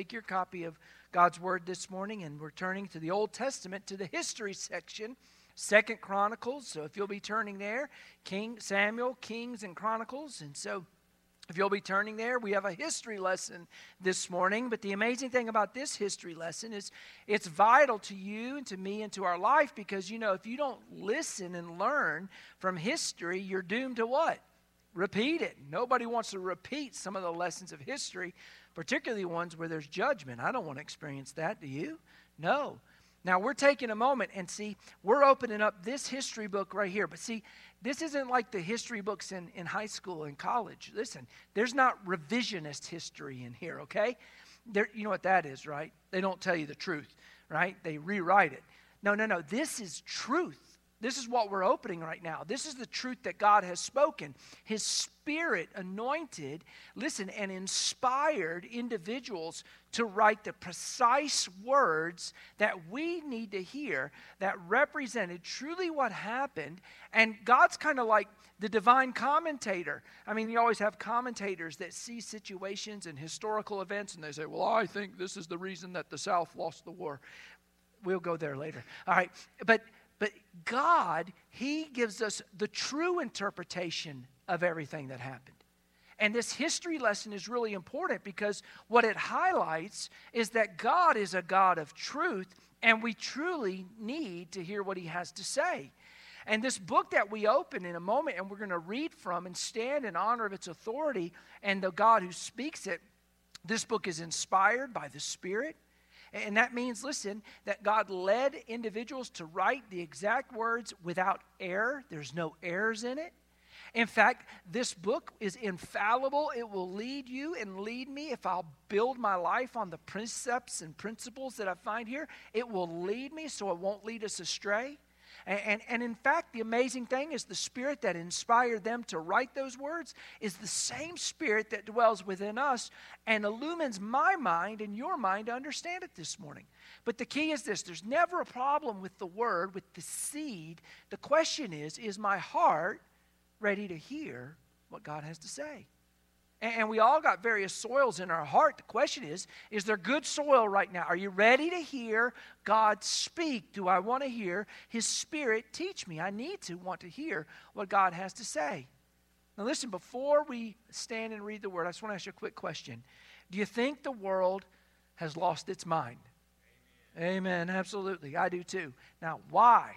Take your copy of God's Word this morning, and we're turning to the Old Testament to the history section, Second Chronicles. So if you'll be turning there, King Samuel, Kings, and Chronicles. And so if you'll be turning there, we have a history lesson this morning. But the amazing thing about this history lesson is it's vital to you and to me and to our life because, you know, if you don't listen and learn from history, you're doomed to what? Repeat it. Nobody wants to repeat some of the lessons of history particularly ones where there's judgment. I don't want to experience that. Do you? No. Now, we're taking a moment and see, we're opening up this history book right here. But see, this isn't like the history books in, in high school and college. Listen, there's not revisionist history in here, okay? There, you know what that is, right? They don't tell you the truth, right? They rewrite it. No, no, no. This is truth. This is what we're opening right now. This is the truth that God has spoken. His Spirit anointed, listen, and inspired individuals to write the precise words that we need to hear that represented truly what happened. And God's kind of like the divine commentator. I mean, you always have commentators that see situations and historical events and they say, Well, I think this is the reason that the South lost the war. We'll go there later. All right. But but God, He gives us the true interpretation of everything that happened. And this history lesson is really important because what it highlights is that God is a God of truth, and we truly need to hear what He has to say. And this book that we open in a moment and we're going to read from and stand in honor of its authority and the God who speaks it, this book is inspired by the Spirit. And that means, listen, that God led individuals to write the exact words without error. There's no errors in it. In fact, this book is infallible. It will lead you and lead me if I'll build my life on the precepts and principles that I find here. It will lead me so it won't lead us astray. And, and, and, in fact, the amazing thing is the spirit that inspired them to write those words is the same spirit that dwells within us and illumines my mind and your mind to understand it this morning. But the key is this there's never a problem with the word, with the seed. The question is, is my heart ready to hear what God has to say? And we all got various soils in our heart. The question is Is there good soil right now? Are you ready to hear God speak? Do I want to hear His Spirit teach me? I need to want to hear what God has to say. Now, listen, before we stand and read the word, I just want to ask you a quick question. Do you think the world has lost its mind? Amen. Amen. Absolutely. I do too. Now, why?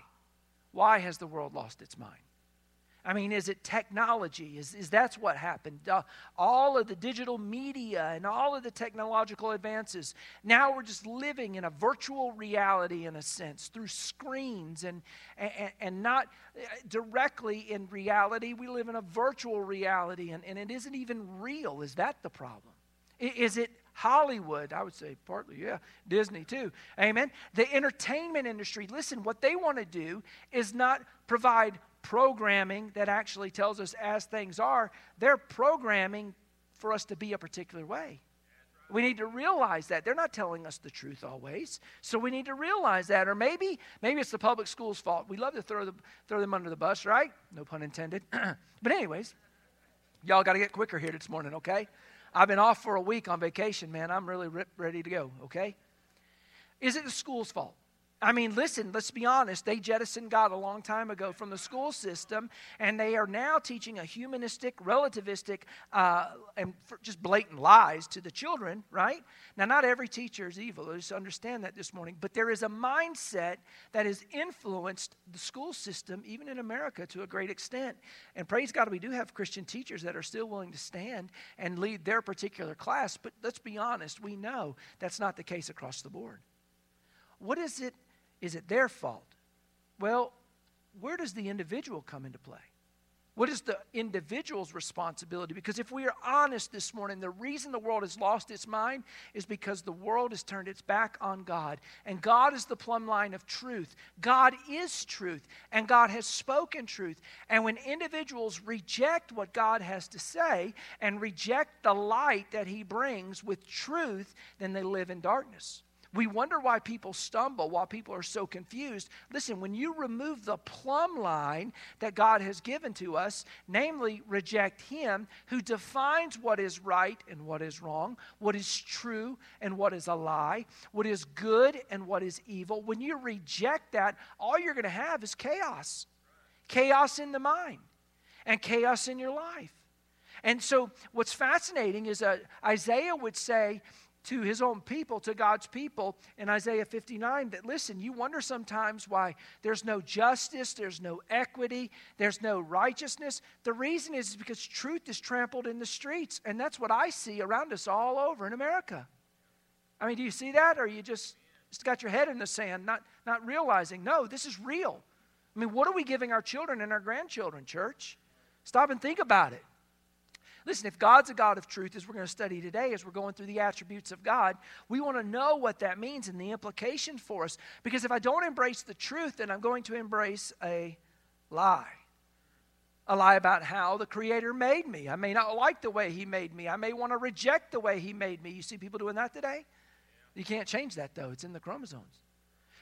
Why has the world lost its mind? I mean, is it technology? Is, is that's what happened? Uh, all of the digital media and all of the technological advances. Now we're just living in a virtual reality in a sense through screens and, and, and not uh, directly in reality. We live in a virtual reality and, and it isn't even real. Is that the problem? Is it Hollywood, I would say partly, yeah, Disney too. Amen. The entertainment industry, listen, what they want to do is not provide programming that actually tells us as things are, they're programming for us to be a particular way. We need to realize that they're not telling us the truth always. So we need to realize that. Or maybe, maybe it's the public school's fault. We love to throw, the, throw them under the bus, right? No pun intended. but anyways, y'all got to get quicker here this morning, okay? I've been off for a week on vacation, man. I'm really ready to go, okay? Is it the school's fault? I mean, listen, let's be honest. They jettisoned God a long time ago from the school system, and they are now teaching a humanistic, relativistic, uh, and just blatant lies to the children, right? Now, not every teacher is evil. Let's understand that this morning. But there is a mindset that has influenced the school system, even in America, to a great extent. And praise God, we do have Christian teachers that are still willing to stand and lead their particular class. But let's be honest, we know that's not the case across the board. What is it is it their fault? Well, where does the individual come into play? What is the individual's responsibility? Because if we are honest this morning, the reason the world has lost its mind is because the world has turned its back on God. And God is the plumb line of truth. God is truth, and God has spoken truth. And when individuals reject what God has to say and reject the light that He brings with truth, then they live in darkness. We wonder why people stumble, why people are so confused. Listen, when you remove the plumb line that God has given to us, namely reject Him who defines what is right and what is wrong, what is true and what is a lie, what is good and what is evil, when you reject that, all you're going to have is chaos. Chaos in the mind and chaos in your life. And so, what's fascinating is that Isaiah would say, to his own people, to God's people in Isaiah 59 that listen, you wonder sometimes why there's no justice, there's no equity, there's no righteousness. The reason is because truth is trampled in the streets, and that's what I see around us all over in America. I mean, do you see that, or you just, just got your head in the sand, not, not realizing, no, this is real? I mean, what are we giving our children and our grandchildren, church? Stop and think about it. Listen, if God's a God of truth, as we're going to study today, as we're going through the attributes of God, we want to know what that means and the implication for us. Because if I don't embrace the truth, then I'm going to embrace a lie. A lie about how the Creator made me. I may not like the way He made me. I may want to reject the way He made me. You see people doing that today? You can't change that, though. It's in the chromosomes.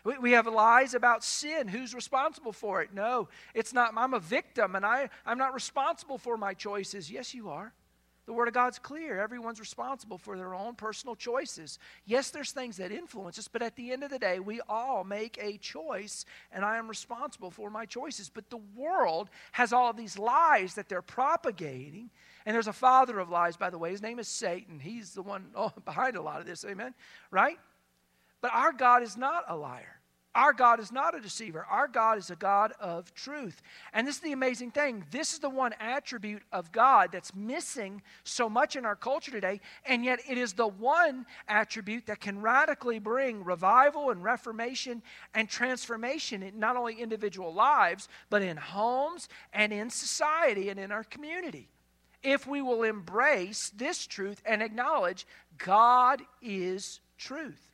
We have lies about sin. Who's responsible for it? No, it's not. I'm a victim and I, I'm not responsible for my choices. Yes, you are. The Word of God's clear. Everyone's responsible for their own personal choices. Yes, there's things that influence us, but at the end of the day, we all make a choice, and I am responsible for my choices. But the world has all these lies that they're propagating. And there's a father of lies, by the way. His name is Satan. He's the one oh, behind a lot of this, amen? Right? But our God is not a liar. Our God is not a deceiver. Our God is a God of truth. And this is the amazing thing. This is the one attribute of God that's missing so much in our culture today. And yet, it is the one attribute that can radically bring revival and reformation and transformation in not only individual lives, but in homes and in society and in our community. If we will embrace this truth and acknowledge God is truth.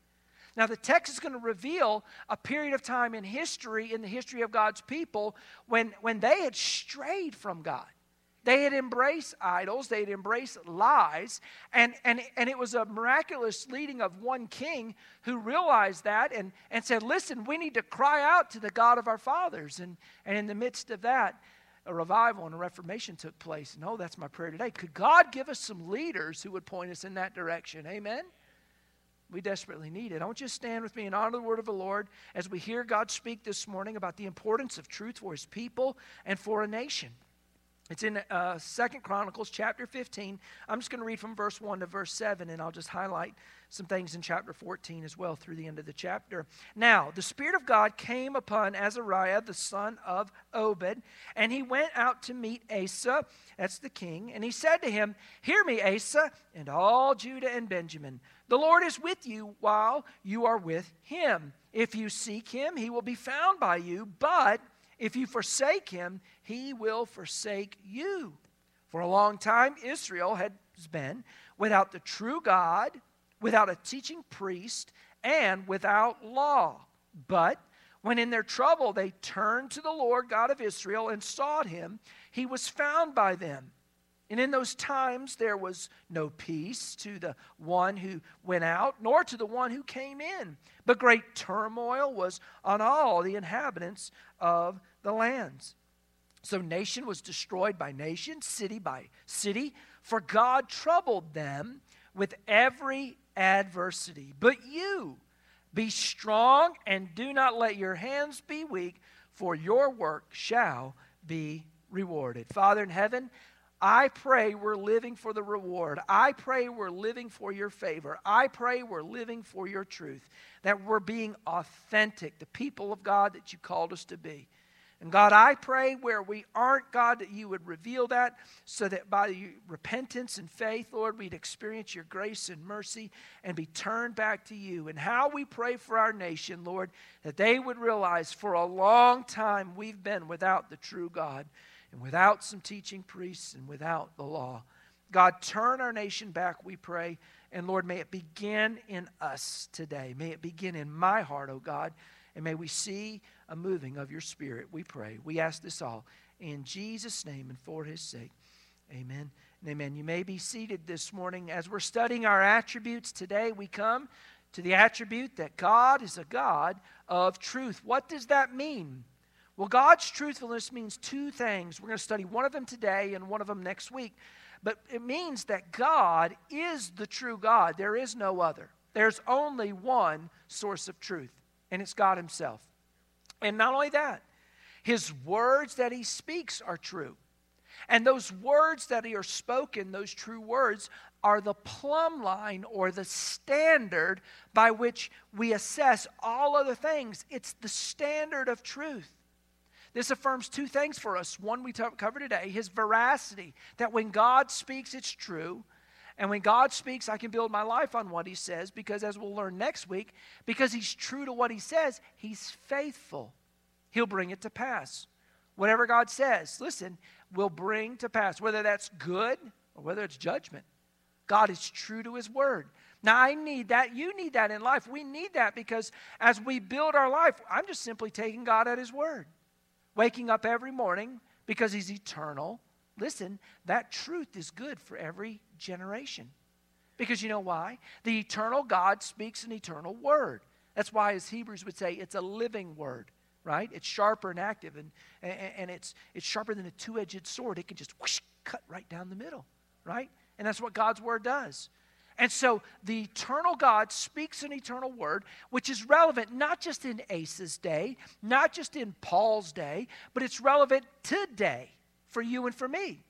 Now, the text is going to reveal a period of time in history, in the history of God's people, when, when they had strayed from God. They had embraced idols, they had embraced lies, and, and, and it was a miraculous leading of one king who realized that and, and said, Listen, we need to cry out to the God of our fathers. And, and in the midst of that, a revival and a reformation took place. And oh, that's my prayer today. Could God give us some leaders who would point us in that direction? Amen? We desperately need it. I want you stand with me and honor the word of the Lord as we hear God speak this morning about the importance of truth for his people and for a nation. It's in uh, Second Chronicles chapter 15. I'm just going to read from verse 1 to verse 7, and I'll just highlight some things in chapter 14 as well through the end of the chapter. Now, the Spirit of God came upon Azariah, the son of Obed, and he went out to meet Asa, that's the king, and he said to him, Hear me, Asa, and all Judah and Benjamin. The Lord is with you while you are with him. If you seek him, he will be found by you, but if you forsake him, he will forsake you. For a long time, Israel has been without the true God, without a teaching priest, and without law. But when in their trouble they turned to the Lord God of Israel and sought him, he was found by them. And in those times there was no peace to the one who went out, nor to the one who came in. But great turmoil was on all the inhabitants of the lands. So nation was destroyed by nation, city by city, for God troubled them with every adversity. But you, be strong and do not let your hands be weak, for your work shall be rewarded. Father in heaven, I pray we're living for the reward. I pray we're living for your favor. I pray we're living for your truth, that we're being authentic, the people of God that you called us to be. And God, I pray where we aren't, God, that you would reveal that so that by repentance and faith, Lord, we'd experience your grace and mercy and be turned back to you. And how we pray for our nation, Lord, that they would realize for a long time we've been without the true God and without some teaching priests and without the law. God, turn our nation back, we pray. And Lord, may it begin in us today. May it begin in my heart, oh God. And may we see a moving of your spirit, we pray. We ask this all in Jesus' name and for his sake. Amen and amen. You may be seated this morning. As we're studying our attributes today, we come to the attribute that God is a God of truth. What does that mean? Well, God's truthfulness means two things. We're going to study one of them today and one of them next week. But it means that God is the true God. There is no other. There's only one source of truth, and it's God Himself. And not only that, His words that He speaks are true. And those words that He are spoken, those true words, are the plumb line or the standard by which we assess all other things. It's the standard of truth. This affirms two things for us. One we covered today his veracity, that when God speaks, it's true. And when God speaks, I can build my life on what he says because, as we'll learn next week, because he's true to what he says, he's faithful. He'll bring it to pass. Whatever God says, listen, will bring to pass, whether that's good or whether it's judgment. God is true to his word. Now, I need that. You need that in life. We need that because as we build our life, I'm just simply taking God at his word. Waking up every morning because he's eternal. Listen, that truth is good for every generation. Because you know why? The eternal God speaks an eternal word. That's why, as Hebrews would say, it's a living word right? It's sharper and active, and, and, and it's, it's sharper than a two edged sword. It can just whoosh, cut right down the middle, right? And that's what God's word does. And so the eternal God speaks an eternal word, which is relevant not just in Asa's day, not just in Paul's day, but it's relevant today for you and for me.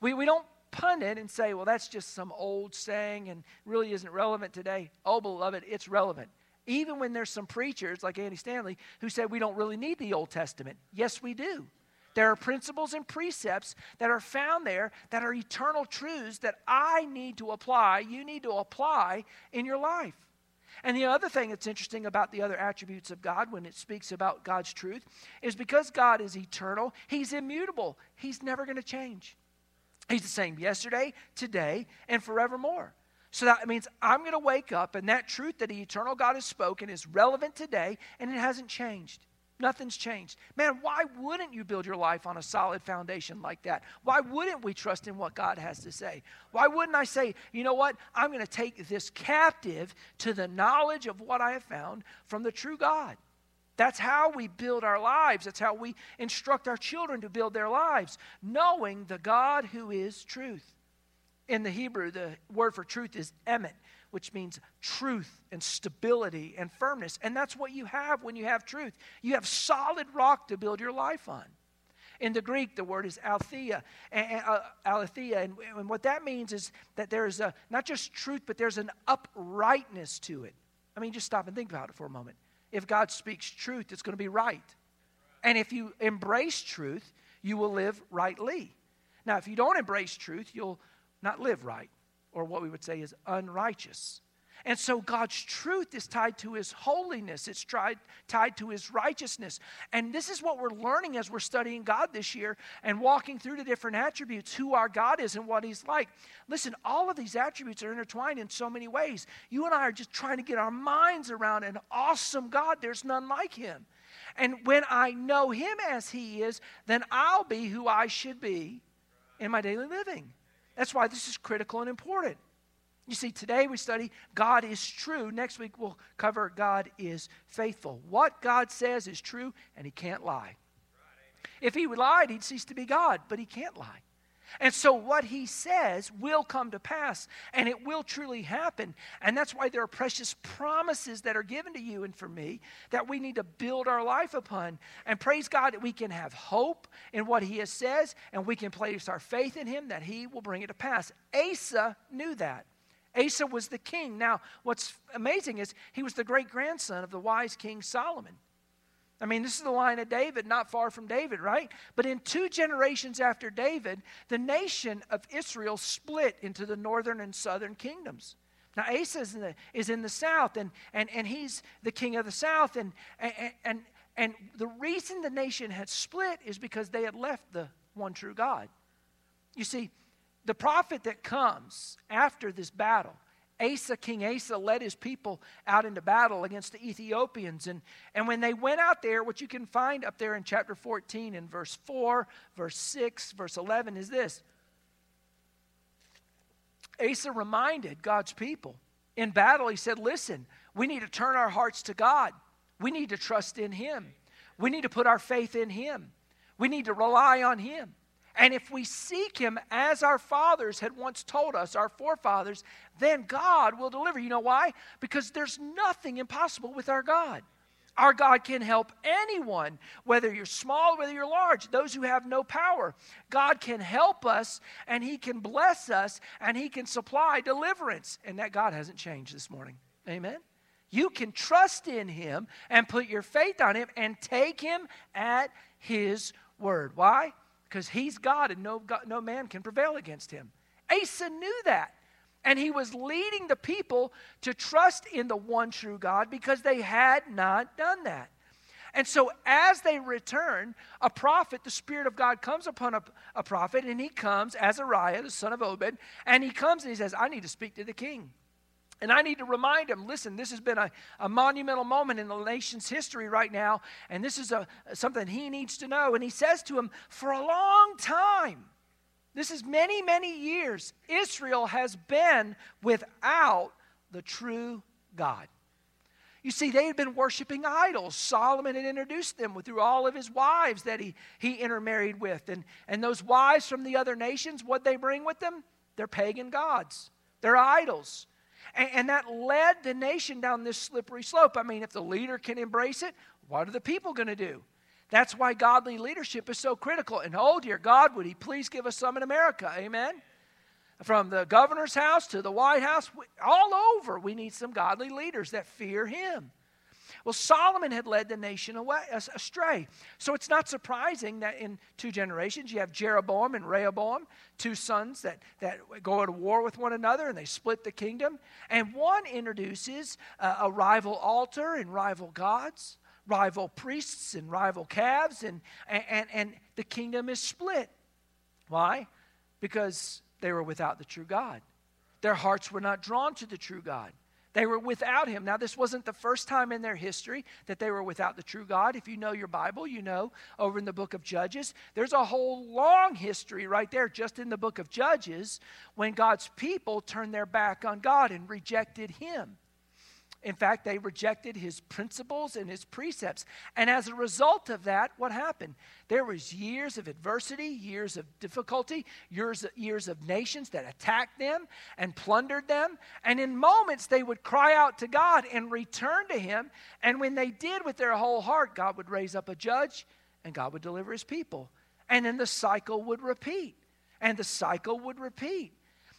We, we don't pun it and say, well, that's just some old saying and really isn't relevant today. Oh, beloved, it's relevant. Even when there's some preachers like Andy Stanley who say we don't really need the Old Testament. Yes, we do. There are principles and precepts that are found there that are eternal truths that I need to apply, you need to apply in your life. And the other thing that's interesting about the other attributes of God when it speaks about God's truth is because God is eternal, He's immutable. He's never going to change. He's the same yesterday, today, and forevermore. So that means I'm going to wake up, and that truth that the eternal God has spoken is relevant today, and it hasn't changed. Nothing's changed. Man, why wouldn't you build your life on a solid foundation like that? Why wouldn't we trust in what God has to say? Why wouldn't I say, you know what? I'm going to take this captive to the knowledge of what I have found from the true God. That's how we build our lives. That's how we instruct our children to build their lives, knowing the God who is truth. In the Hebrew, the word for truth is emet, which means truth and stability and firmness. And that's what you have when you have truth. You have solid rock to build your life on. In the Greek, the word is aletheia, and, uh, aletheia, and, and what that means is that there is a, not just truth, but there's an uprightness to it. I mean, just stop and think about it for a moment. If God speaks truth, it's going to be right. And if you embrace truth, you will live rightly. Now, if you don't embrace truth, you'll not live right, or what we would say is unrighteous. And so God's truth is tied to his holiness. It's tried, tied to his righteousness. And this is what we're learning as we're studying God this year and walking through the different attributes, who our God is and what he's like. Listen, all of these attributes are intertwined in so many ways. You and I are just trying to get our minds around an awesome God. There's none like him. And when I know him as he is, then I'll be who I should be in my daily living. That's why this is critical and important. You see, today we study God is true. Next week we'll cover God is faithful. What God says is true, and He can't lie. If He lied, He'd cease to be God, but He can't lie. And so, what he says will come to pass, and it will truly happen. And that's why there are precious promises that are given to you and for me that we need to build our life upon. And praise God that we can have hope in what he has says, and we can place our faith in him that he will bring it to pass. Asa knew that. Asa was the king. Now, what's amazing is he was the great grandson of the wise king Solomon. I mean, this is the line of David, not far from David, right? But in two generations after David, the nation of Israel split into the northern and southern kingdoms. Now, Asa is in the, is in the south, and, and, and he's the king of the south. And, and, and, and the reason the nation had split is because they had left the one true God. You see, the prophet that comes after this battle Asa, King Asa, led his people out into battle against the Ethiopians. And, and when they went out there, what you can find up there in chapter 14, in verse 4, verse 6, verse 11, is this Asa reminded God's people in battle, he said, Listen, We need to turn our hearts to God. We need to trust in Him. We need to put our faith in Him. We need to rely on Him. And if we seek Him as our fathers had once told us, our forefathers, then God will deliver. You know why? Because there's nothing impossible with our God. Our God can help anyone, whether you're small, whether you're large, those who have no power. God can help us and He can bless us and He can supply deliverance. And that God hasn't changed this morning. Amen? You can trust in Him and put your faith on Him and take Him at His word. Why? Because He's God and no, God, no man can prevail against Him. Asa knew that. And he was leading the people to trust in the one true God because they had not done that. And so, as they return, a prophet, the Spirit of God comes upon a, a, prophet, and he comes, Azariah, the son of Obed, and he comes and he says, I need to speak to the king. And I need to remind him listen, this has been a, a monumental moment in the nation's history right now, and this is a, something he needs to know. And he says to him, For a long time, this is many, many years. Israel has been without the true God. You see, they had been worshiping idols. Solomon had introduced them through all of his wives that he, he intermarried with. And, and those wives from the other nations, what they bring with them? They're pagan gods, they're idols. And, and that led the nation down this slippery slope. I mean, if the leader can embrace it, what are the people going to do? That's why godly leadership is so critical. And oh, dear God, would He please give us some in America? Amen? From the governor's house to the White House, all over, we need some godly leaders that fear Him. Well, Solomon had led the nation away, astray. So it's not surprising that in two generations you have Jeroboam and Rehoboam, two sons that, that go to war with one another and they split the kingdom. And one introduces a rival altar and rival gods rival priests and rival calves, and, and, and the kingdom is split. Why? Because they were without the true God. Their hearts were not drawn to the true God. They were without him. Now, this wasn't the first time in their history that they were without the true God. If you know your Bible, you know over in the book of Judges, there's a whole long history right there, just in the book of Judges, when God's people turned their back on God and rejected him. In fact, they rejected his principles and his precepts. And as a result of that, what happened? There was years of adversity, years of difficulty, years, years of nations that attacked them and plundered them. And in moments, they would cry out to God and return to him. And when they did with their whole heart, God would raise up a judge and God would deliver his people. And then the cycle would repeat. And the cycle would repeat.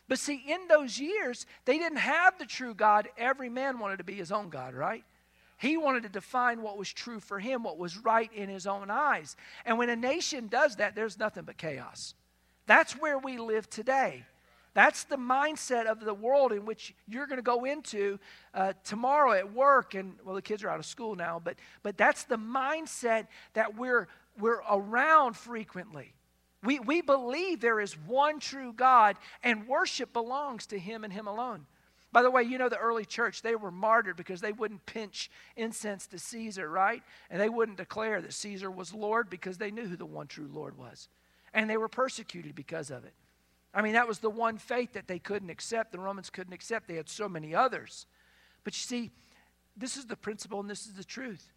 But see, in those years, they didn't have the true God. Every man wanted to be his own God, right? He wanted to define what was true for him, what was right in his own eyes. And when a nation does that, there's nothing but chaos. That's where we live today. That's the mindset of the world in which you're going to go into uh, tomorrow at work. And, well, the kids are out of school now, but, but that's the mindset that we're, we're around frequently. We, we believe there is one true God, and worship belongs to Him and Him alone. By the way, you know the early church, they were martyred because they wouldn't pinch incense to Caesar, right? And they wouldn't declare that Caesar was Lord because they knew who the one true Lord was. And they were persecuted because of it. I mean, that was the one faith that they couldn't accept. The Romans couldn't accept. They had so many others. But you see, this is the principle and this is the truth.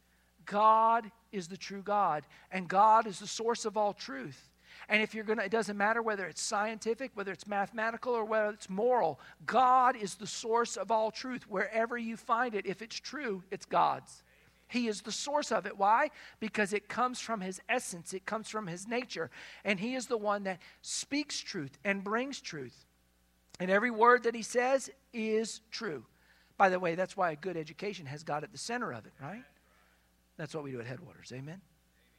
God is the true God, and God is the source of all truth. And if you're going to, it doesn't matter whether it's scientific, whether it's mathematical, or whether it's moral, God is the source of all truth. Wherever you find it, if it's true, it's God's. He is the source of it. Why? Because it comes from His essence, it comes from His nature. And He is the one that speaks truth and brings truth. And every word that He says is true. By the way, that's why a good education has God at the center of it, right? That's what we do at Headwaters. Amen?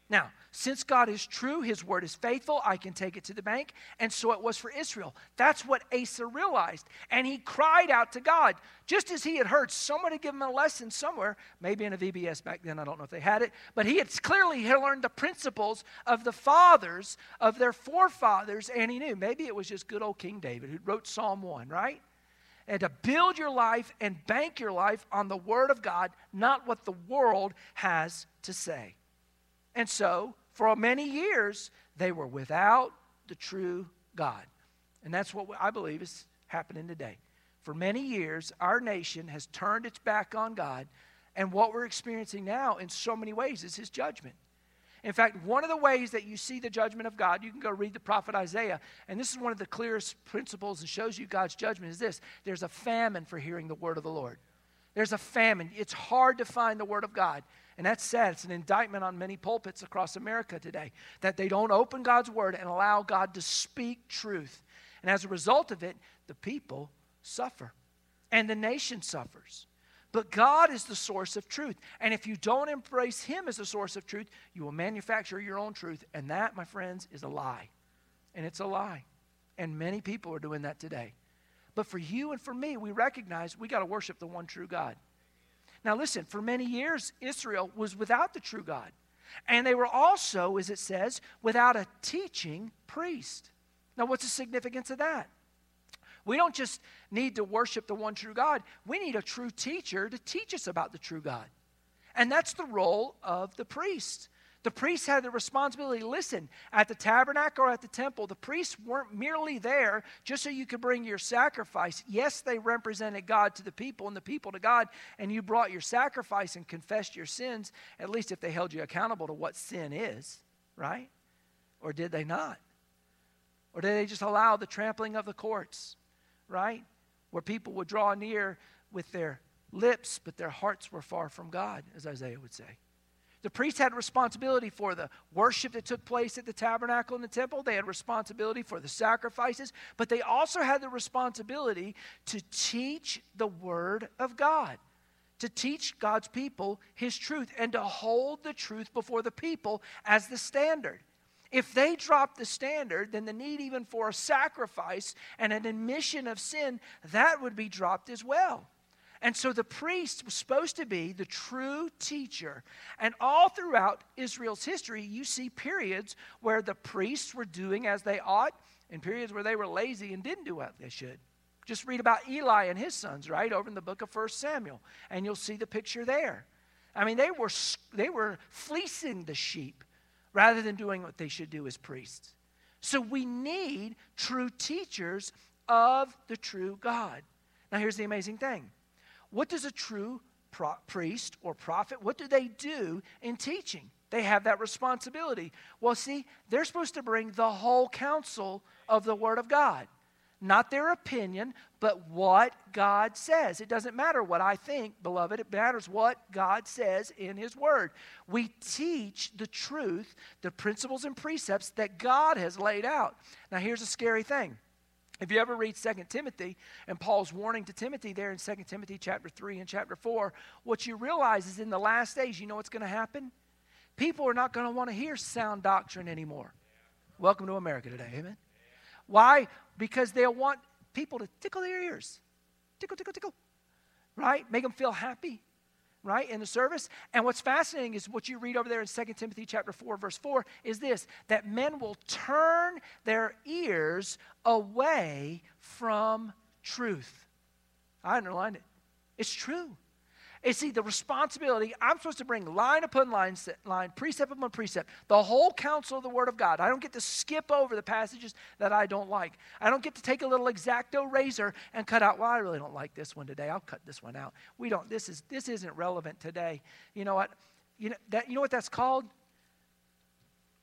Now, since God is true, his word is faithful, I can take it to the bank. And so it was for Israel. That's what Asa realized. And he cried out to God, just as he had heard someone had given him a lesson somewhere, maybe in a VBS back then, I don't know if they had it, but he had clearly had learned the principles of the fathers, of their forefathers, and he knew. Maybe it was just good old King David who wrote Psalm 1, right? and to build your life and bank your life on the Word of God, not what the world has to say. And so, for many years, they were without the true God. And that's what I believe is happening today. for many years, our nation has turned its back on God, and what we're experiencing now, in so many ways, is His judgment. In fact, one of the ways that you see the judgment of God, you can go read the prophet Isaiah, and this is one of the clearest principles that shows you God's judgment is this there's a famine for hearing the word of the Lord. There's a famine. It's hard to find the word of God. And that's sad. It's an indictment on many pulpits across America today that they don't open God's word and allow God to speak truth. And as a result of it, the people suffer and the nation suffers. But God is the source of truth. And if you don't embrace Him as the source of truth, you will manufacture your own truth. And that, my friends, is a lie. And it's a lie. And many people are doing that today. But for you and for me, we recognize we got to worship the one true God. Now, listen, for many years, Israel was without the true God. And they were also, as it says, without a teaching priest. Now, what's the significance of that? We don't just need to worship the one true God, we need a true teacher to teach us about the true God. And that's the role of the priest. The priests had the responsibility. Listen, at the tabernacle or at the temple, the priests weren't merely there just so you could bring your sacrifice. Yes, they represented God to the people and the people to God, and you brought your sacrifice and confessed your sins, at least if they held you accountable to what sin is, right? Or did they not? Or did they just allow the trampling of the courts? right? Where people would draw near with their lips, but their hearts were far from God, as Isaiah would say. The priests had responsibility for the worship that took place at the tabernacle and the temple. They had responsibility for the sacrifices, but they also had the responsibility to teach the Word of God, to teach God's people His truth, and to hold the truth before the people as the standard. If they dropped the standard, then the need even for a sacrifice and an admission of sin, that would be dropped as well. And so the priest was supposed to be the true teacher. And all throughout Israel's history, you see periods where the priests were doing as they ought, and periods where they were lazy and didn't do what they should. Just read about Eli and his sons, right, over in the book of 1 Samuel, and you'll see the picture there. I mean, they were, they were fleecing the sheep rather than doing what they should do as priests. So we need true teachers of the true God. Now, here's the amazing thing what does a true pro- priest or prophet what do they do in teaching they have that responsibility well see they're supposed to bring the whole counsel of the word of god not their opinion, but what God says. It doesn't matter what I think, beloved. It matters what God says in His Word. We teach the truth, the principles and precepts that God has laid out. Now, here's a scary thing. If you ever read 2 Timothy and Paul's warning to Timothy there in 2 Timothy chapter 3 and chapter 4, what you realize is in the last days, you know what's going to happen? People are not going to want to hear sound doctrine anymore. Welcome to America today. Amen. Why? Because they'll want people to tickle their ears. Tickle, tickle, tickle. Right? Make them feel happy. Right? In the service. And what's fascinating is what you read over there in 2 Timothy chapter 4, verse 4, is this that men will turn their ears away from truth. I underlined it. It's true. And see, the responsibility, I'm supposed to bring line upon line, line, precept upon precept, the whole counsel of the Word of God. I don't get to skip over the passages that I don't like. I don't get to take a little exacto razor and cut out, well, I really don't like this one today. I'll cut this one out. We don't, this, is, this isn't relevant today. You know what? You know, that, you know what that's called?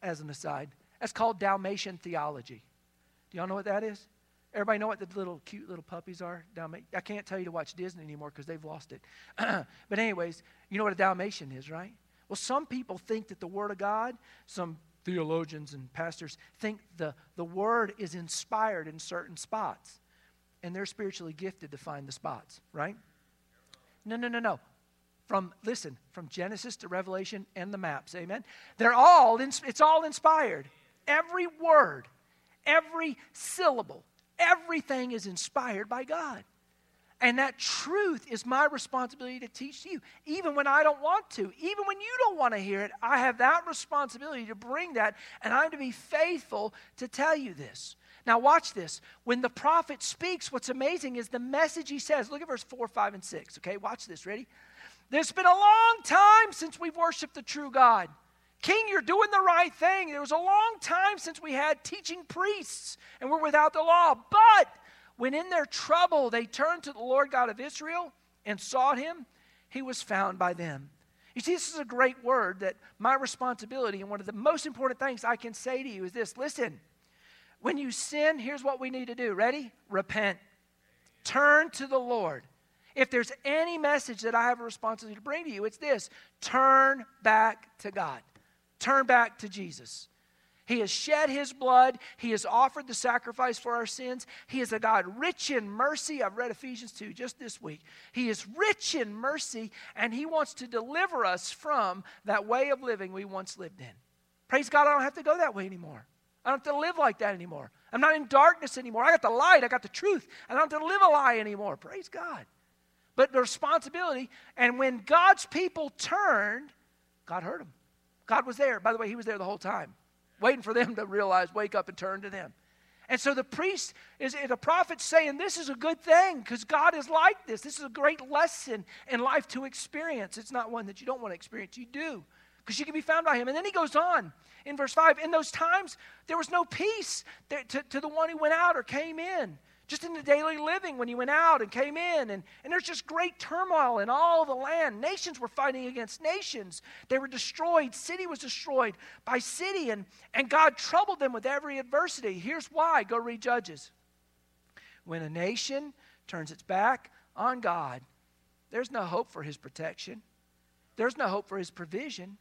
As an aside, that's called Dalmatian theology. Do y'all know what that is? Everybody know what the little cute little puppies are? Dalmatian. I can't tell you to watch Disney anymore because they've lost it. but anyways, you know what a Dalmatian is, right? Well, some people think that the Word of God, some theologians and pastors think the, the Word is inspired in certain spots. And they're spiritually gifted to find the spots, right? No, no, no, no. From, listen, from Genesis to Revelation and the maps, amen? They're all, it's all inspired. Every word, every syllable, Everything is inspired by God. And that truth is my responsibility to teach you, even when I don't want to, even when you don't want to hear it. I have that responsibility to bring that, and I'm to be faithful to tell you this. Now, watch this. When the prophet speaks, what's amazing is the message he says. Look at verse 4, 5, and 6. Okay, watch this. Ready? There's been a long time since we've worshiped the true God. King, you're doing the right thing. There was a long time since we had teaching priests and we're without the law. But when in their trouble they turned to the Lord God of Israel and sought him, he was found by them. You see, this is a great word that my responsibility and one of the most important things I can say to you is this listen, when you sin, here's what we need to do. Ready? Repent. Turn to the Lord. If there's any message that I have a responsibility to bring to you, it's this turn back to God, turn back to Jesus. He has shed his blood. He has offered the sacrifice for our sins. He is a God rich in mercy. I've read Ephesians 2 just this week. He is rich in mercy, and he wants to deliver us from that way of living we once lived in. Praise God, I don't have to go that way anymore. I don't have to live like that anymore. I'm not in darkness anymore. I got the light, I got the truth. I don't have to live a lie anymore. Praise God. But the responsibility, and when God's people turned, God heard them. God was there. By the way, He was there the whole time waiting for them to realize, wake up and turn to them. And so the priest is the prophet saying, This is a good thing because God is like this. This is a great lesson in life to experience. It's not one that you don't want to experience, you do because you can be found by him. And then he goes on in verse 5 In those times, there was no peace to, to the one who went out or came in just in the daily living when he went out and came in. And, and there's just great turmoil in all the land. Nations were fighting against nations. They were destroyed. City was destroyed by city. And, and God troubled them with every adversity. Here's why. Go read Judges. When a nation turns its back on God, there's no hope for his protection, there's no hope for his provision.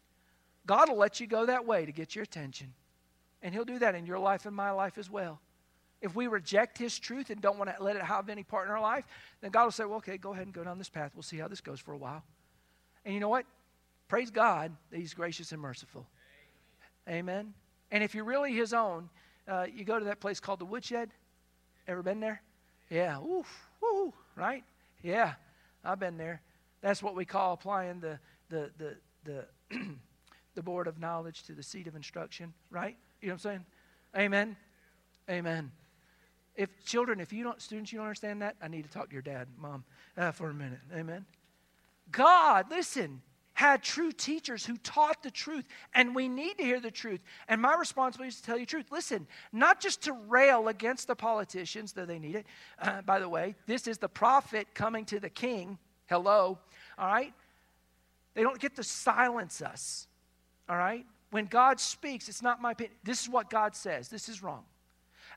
God will let you go that way to get your attention. And he'll do that in your life and my life as well. If we reject His truth and don't want to let it have any part in our life, then God will say, well, okay, go ahead and go down this path. We'll see how this goes for a while. And you know what? Praise God that He's gracious and merciful. Amen. And if you're really His own, uh, you go to that place called the Woodshed. Ever been there? Yeah. Oof. Woo. Right? Yeah. I've been there. That's what we call applying the the the the the board of knowledge to the seat of instruction. Right? You know what I'm saying? Amen. Amen. If children, if you don't, students, you don't understand that, I need to talk to your dad, mom, uh, for a minute. Amen. God, listen, had true teachers who taught the truth, and we need to hear the truth. And my responsibility is to tell you the truth. Listen, not just to rail against the politicians, though they need it. Uh, by the way, this is the prophet coming to the king. Hello. All right? They don't get to silence us. All right? When God speaks, it's not my opinion. This is what God says. This is wrong.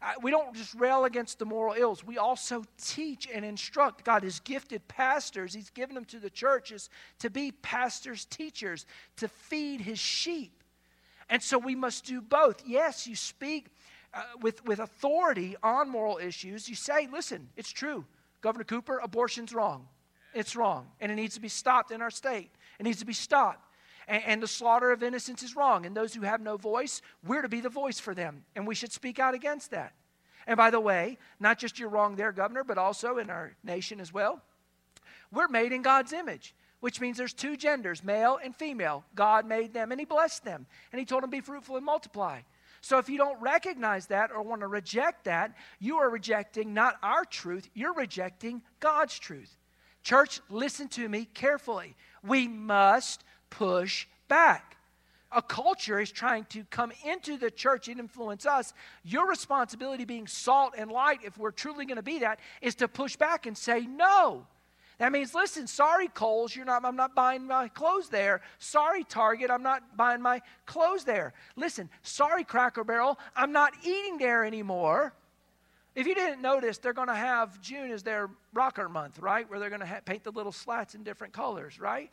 Uh, we don't just rail against the moral ills. We also teach and instruct. God has gifted pastors, He's given them to the churches to be pastors' teachers, to feed His sheep. And so we must do both. Yes, you speak uh, with, with authority on moral issues. You say, listen, it's true. Governor Cooper, abortion's wrong. It's wrong. And it needs to be stopped in our state. It needs to be stopped and, and the slaughter of innocents is wrong. And those who have no voice, we're to be the voice for them. And we should speak out against that. And by the way, not just you're wrong there, Governor, but also in our nation as well. We're made in God's image, which means there's two genders, male and female. God made them and He blessed them. And He told them, be fruitful and multiply. So if you don't recognize that or want to reject that, you are rejecting not our truth, you're rejecting God's truth. Church, listen to me carefully. We must push back. A culture is trying to come into the church and influence us. Your responsibility, being salt and light, if we're truly going to be that, is to push back and say no. That means, listen, sorry, Kohl's, you're not, I'm not buying my clothes there. Sorry, Target, I'm not buying my clothes there. Listen, sorry, Cracker Barrel, I'm not eating there anymore. If you didn't notice, they're going to have June as their rocker month, right? Where they're going to ha- paint the little slats in different colors, right?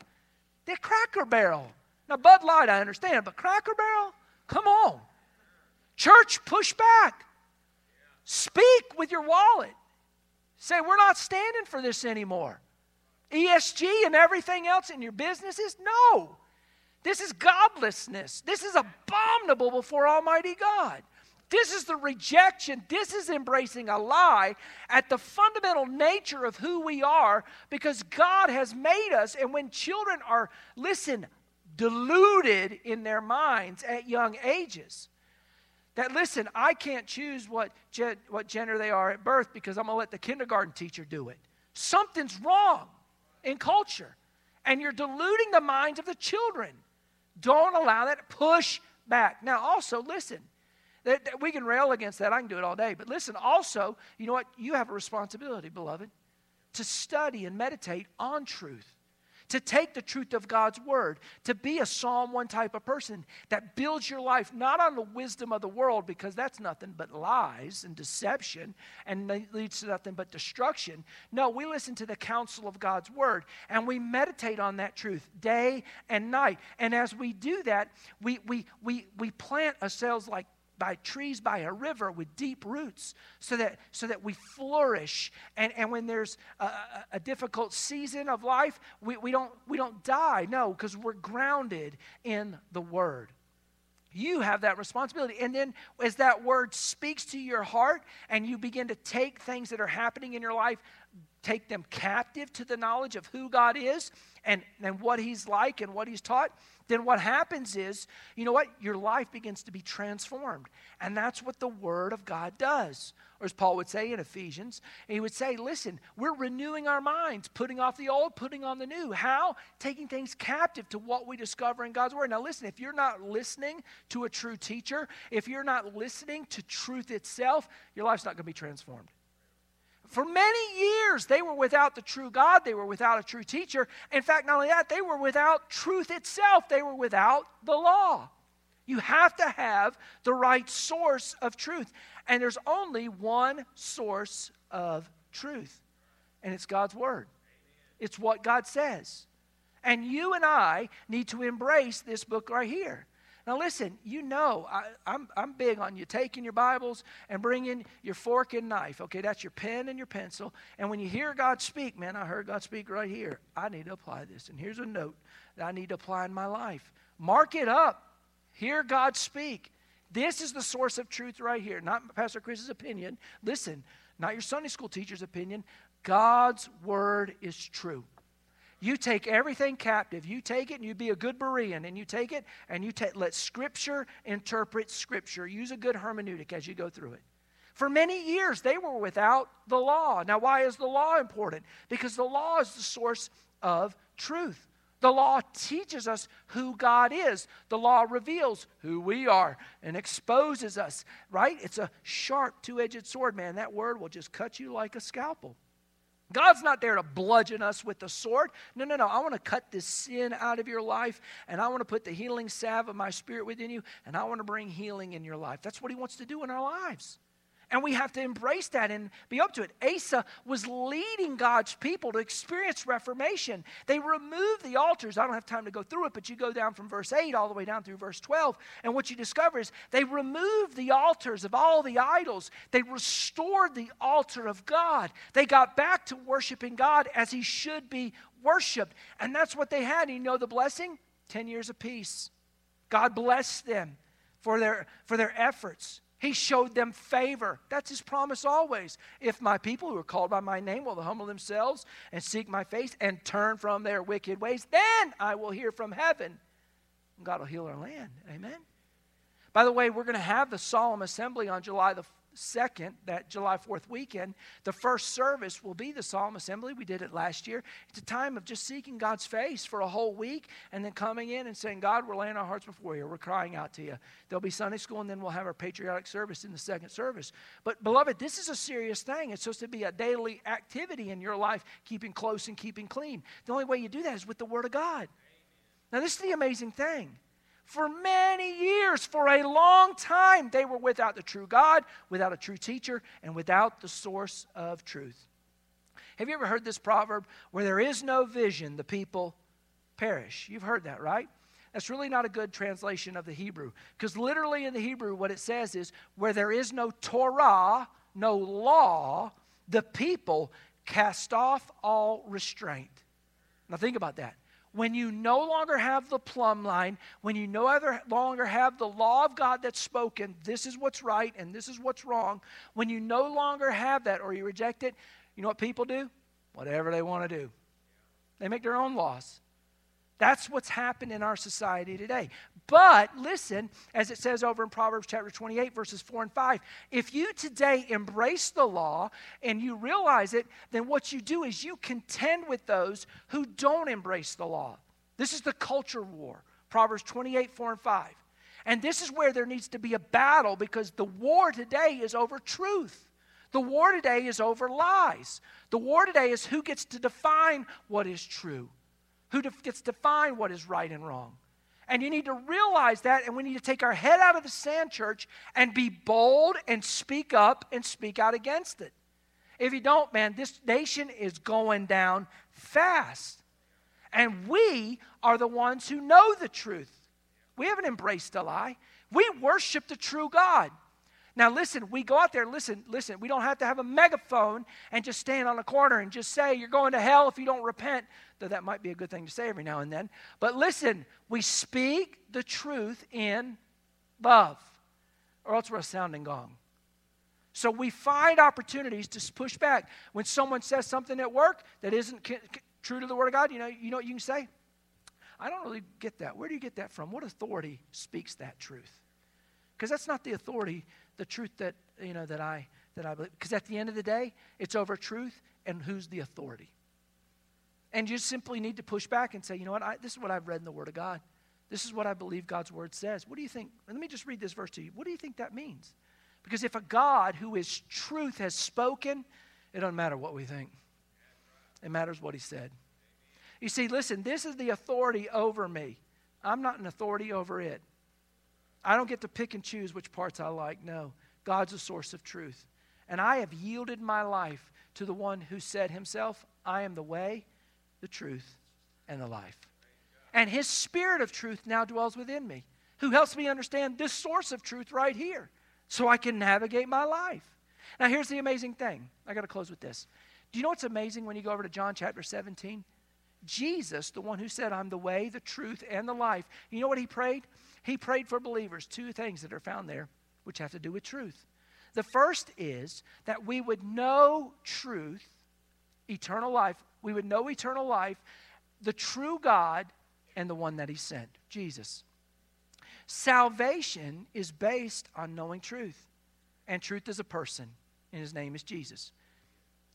The Cracker Barrel. Now, Bud Light, I understand, but Cracker Barrel? Come on. Church, push back. Speak with your wallet. Say, we're not standing for this anymore. ESG and everything else in your businesses? No. This is godlessness. This is abominable before Almighty God. This is the rejection. This is embracing a lie at the fundamental nature of who we are because God has made us. And when children are, listen, deluded in their minds at young ages, that listen, I can't choose what, what gender they are at birth because I'm going to let the kindergarten teacher do it. Something's wrong in culture. And you're deluding the minds of the children. Don't allow that. Push back. Now, also, listen That, that we can rail against that. I can do it all day. But listen, also, you know what? You have a responsibility, beloved, to study and meditate on truth to take the truth of God's word, to be a Psalm 1 type of person that builds your life not on the wisdom of the world, because that's nothing but lies and deception and leads to nothing but destruction. No, we listen to the counsel of God's word and we meditate on that truth day and night. And as we do that, we, we, we, we plant ourselves like by trees by a river with deep roots so that, so that we flourish. And, and when there's a, a difficult season of life, we, we, don't, we don't die. No, because we're grounded in the Word. You have that responsibility. And then, as that word speaks to your heart and you begin to take things that are happening in your life, take them captive to the knowledge of who God is and, and what He's like and what He's taught, then what happens is, you know what? Your life begins to be transformed. And that's what the Word of God does. Or as Paul would say in Ephesians, he would say, listen, we're renewing our minds, putting off the old, putting on the new. How? Taking things captive to what we discover in God's Word. Now, listen, if you're not listening to a true teacher, if you're not listening to truth itself, your life's not going to be transformed. For many years, they were without the true God. They were without a true teacher. In fact, not only that, they were without truth itself. They were without the law. You have to have the right source of truth. And there's only one source of truth, and it's God's Word. It's what God says. And you and I need to embrace this book right here. Now, listen, you know, I, am I'm, I'm big on you taking your Bibles and bringing your fork and knife. Okay, that's your pen and your pencil. And when you hear God speak, man, I heard God speak right here. I need to apply this. And here's a note that I need to apply in my life. Mark it up. Hear God speak. This is the source of truth right here, not Pastor Chris's opinion. Listen, not your Sunday school teacher's opinion. God's word is true. You take everything captive. You take it and you be a good Berean and you take it and you take, let Scripture interpret Scripture. Use a good hermeneutic as you go through it. For many years, they were without the law. Now, why is the law important? Because the law is the source of truth. The law teaches us who God is. The law reveals who we are and exposes us, right? It's a sharp, two edged sword, man. That word will just cut you like a scalpel. God's not there to bludgeon us with the sword. No, no, no. I want to cut this sin out of your life, and I want to put the healing salve of my spirit within you, and I want to bring healing in your life. That's what He wants to do in our lives. And we have to embrace that and be up to it. Asa was leading God's people to experience reformation. They removed the altars. I don't have time to go through it, but you go down from verse 8 all the way down through verse 12. And what you discover is they removed the altars of all the idols. They restored the altar of God. They got back to worshiping God as He should be worshiped. And that's what they had. You know the blessing? 10 years of peace. God blessed them for their, for their efforts. He showed them favor. That's his promise always. If my people who are called by my name will humble themselves and seek my face and turn from their wicked ways, then I will hear from heaven. And God will heal our land. Amen. By the way, we're going to have the solemn assembly on July the 2nd, that July 4th weekend, the first service will be the Solemn Assembly. We did it last year. It's a time of just seeking God's face for a whole week and then coming in and saying, God, we're laying our hearts before you. We're crying out to you. There'll be Sunday school and then we'll have our patriotic service in the second service. But, beloved, this is a serious thing. It's supposed to be a daily activity in your life, keeping close and keeping clean. The only way you do that is with the Word of God. Now, this is the amazing thing. For many years, for a long time, they were without the true God, without a true teacher, and without the source of truth. Have you ever heard this proverb? Where there is no vision, the people perish. You've heard that, right? That's really not a good translation of the Hebrew. Because literally in the Hebrew, what it says is where there is no Torah, no law, the people cast off all restraint. Now think about that when you no longer have the plumb line, when you no longer have the law of God that's spoken, this is what's right and this is what's wrong, when you no longer have that or you reject it, you know what people do? Whatever they want to do. They make their own laws. That's what's happened in our society today. But listen, as it says over in Proverbs chapter 28, verses 4 and 5, if you today embrace the law and you realize it, then what you do is you contend with those who don't embrace the law. This is the culture war. Proverbs 28, 4 and 5. And this is where there needs to be a battle because the war today is over truth. The war today is over lies. The war today is who gets to define what is true, who gets to define what is right and wrong. And you need to realize that, and we need to take our head out of the sand, church, and be bold and speak up and speak out against it. If you don't, man, this nation is going down fast. And we are the ones who know the truth. We haven't embraced a lie. We worship the true God. Now, listen, we go out there, listen, listen, we don't have to have a megaphone and just stand on a corner and just say, You're going to hell if you don't repent, though that might be a good thing to say every now and then. But listen, we speak the truth in love, or else we're a sounding gong. So we find opportunities to push back. When someone says something at work that isn't true to the Word of God, you know, you know what you can say? I don't really get that. Where do you get that from? What authority speaks that truth? Because that's not the authority the truth that you know that I that I believe. Because at the end of the day, it's over truth and who's the authority. And you simply need to push back and say, you know what, I, this is what I've read in the Word of God. This is what I believe God's Word says. What do you think? Let me just read this verse to you. What do you think that means? Because if a God who is truth has spoken, it doesn't matter what we think. It matters what He said. You see, listen, this is the authority over me. I'm not an authority over it. I don't get to pick and choose which parts I like. No, God's a source of truth. And I have yielded my life to the one who said himself, I am the way, the truth, and the life. And his spirit of truth now dwells within me, who helps me understand this source of truth right here so I can navigate my life. Now, here's the amazing thing. I got to close with this. Do you know what's amazing when you go over to John chapter 17? Jesus, the one who said, I'm the way, the truth, and the life, you know what he prayed? He prayed for believers, two things that are found there, which have to do with truth. The first is that we would know truth, eternal life. We would know eternal life, the true God, and the one that He sent, Jesus. Salvation is based on knowing truth, and truth is a person, and His name is Jesus.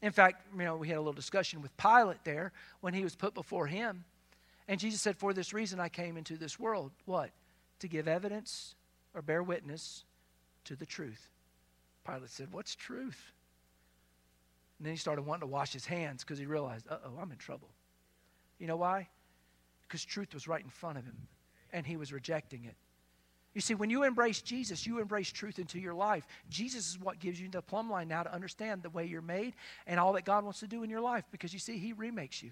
In fact, you know, we had a little discussion with Pilate there when he was put before him. And Jesus said, For this reason I came into this world. What? to give evidence or bear witness to the truth. Pilate said, What's truth? And then he started wanting to wash his hands because he realized, uh oh, I'm in trouble. You know why? Because truth was right in front of him and he was rejecting it. You see, when you embrace Jesus, you embrace truth into your life. Jesus is what gives you the plumb line now to understand the way you're made and all that God wants to do in your life because you see, He remakes you.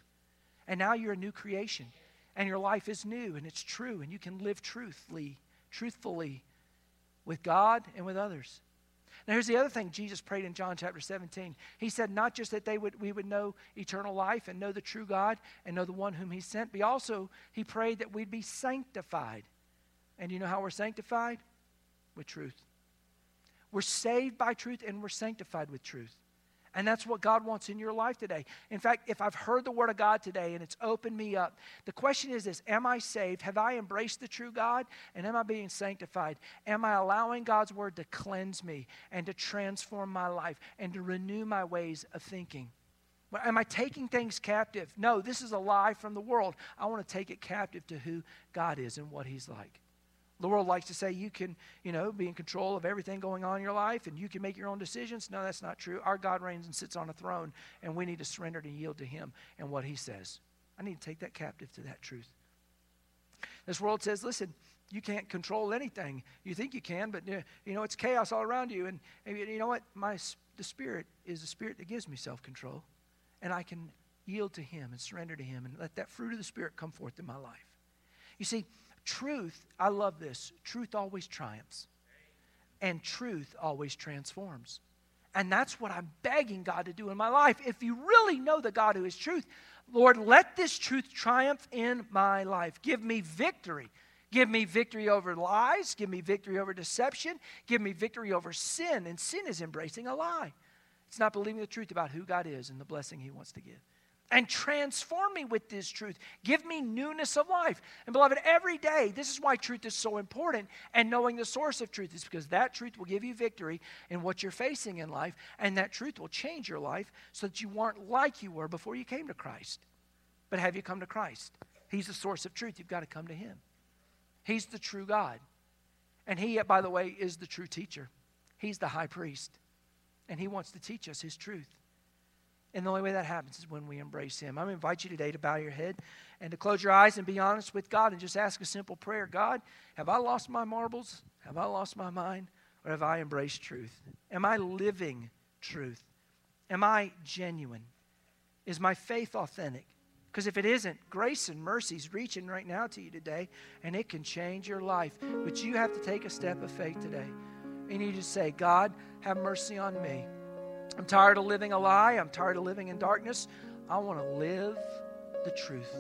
And now you're a new creation and your life is new and it's true and you can live truthfully, truthfully with God and with others. Now here's the other thing Jesus prayed in John chapter 17. He said not just that they would we would know eternal life and know the true God and know the one whom he sent, but also he prayed that we'd be sanctified. And you know how we're sanctified? With truth. We're saved by truth and we're sanctified with truth. And that's what God wants in your life today. In fact, if I've heard the Word of God today and it's opened me up, the question is this Am I saved? Have I embraced the true God? And am I being sanctified? Am I allowing God's Word to cleanse me and to transform my life and to renew my ways of thinking? Am I taking things captive? No, this is a lie from the world. I want to take it captive to who God is and what He's like. The world likes to say you can, you know, be in control of everything going on in your life and you can make your own decisions. No, that's not true. Our God reigns and sits on a throne, and we need to surrender and yield to Him and what He says. I need to take that captive to that truth. This world says, listen, you can't control anything. You think you can, but you know it's chaos all around you. And you know what? My the Spirit is the Spirit that gives me self-control, and I can yield to Him and surrender to Him and let that fruit of the Spirit come forth in my life. You see, Truth, I love this. Truth always triumphs, and truth always transforms. And that's what I'm begging God to do in my life. If you really know the God who is truth, Lord, let this truth triumph in my life. Give me victory. Give me victory over lies. Give me victory over deception. Give me victory over sin. And sin is embracing a lie. It's not believing the truth about who God is and the blessing He wants to give and transform me with this truth. Give me newness of life. And beloved, every day, this is why truth is so important. And knowing the source of truth is because that truth will give you victory in what you're facing in life. And that truth will change your life so that you weren't like you were before you came to Christ. But have you come to Christ? He's the source of truth. You've got to come to Him. He's the true God. And He, by the way, is the true teacher. He's the high priest. And He wants to teach us His truth. And the only way that happens is when we embrace Him. I'm going to invite you today to bow your head and to close your eyes and be honest with God and just ask a simple prayer God, have I lost my marbles? Have I lost my mind? Or have I embraced truth? Am I living truth? Am I genuine? Is my faith authentic? Because if it isn't, grace and mercy is reaching right now to you today, and it can change your life. But you have to take a step of faith today. You just say, God, have mercy on me. I'm tired of living a lie. I'm tired of living in darkness. I want to live the truth.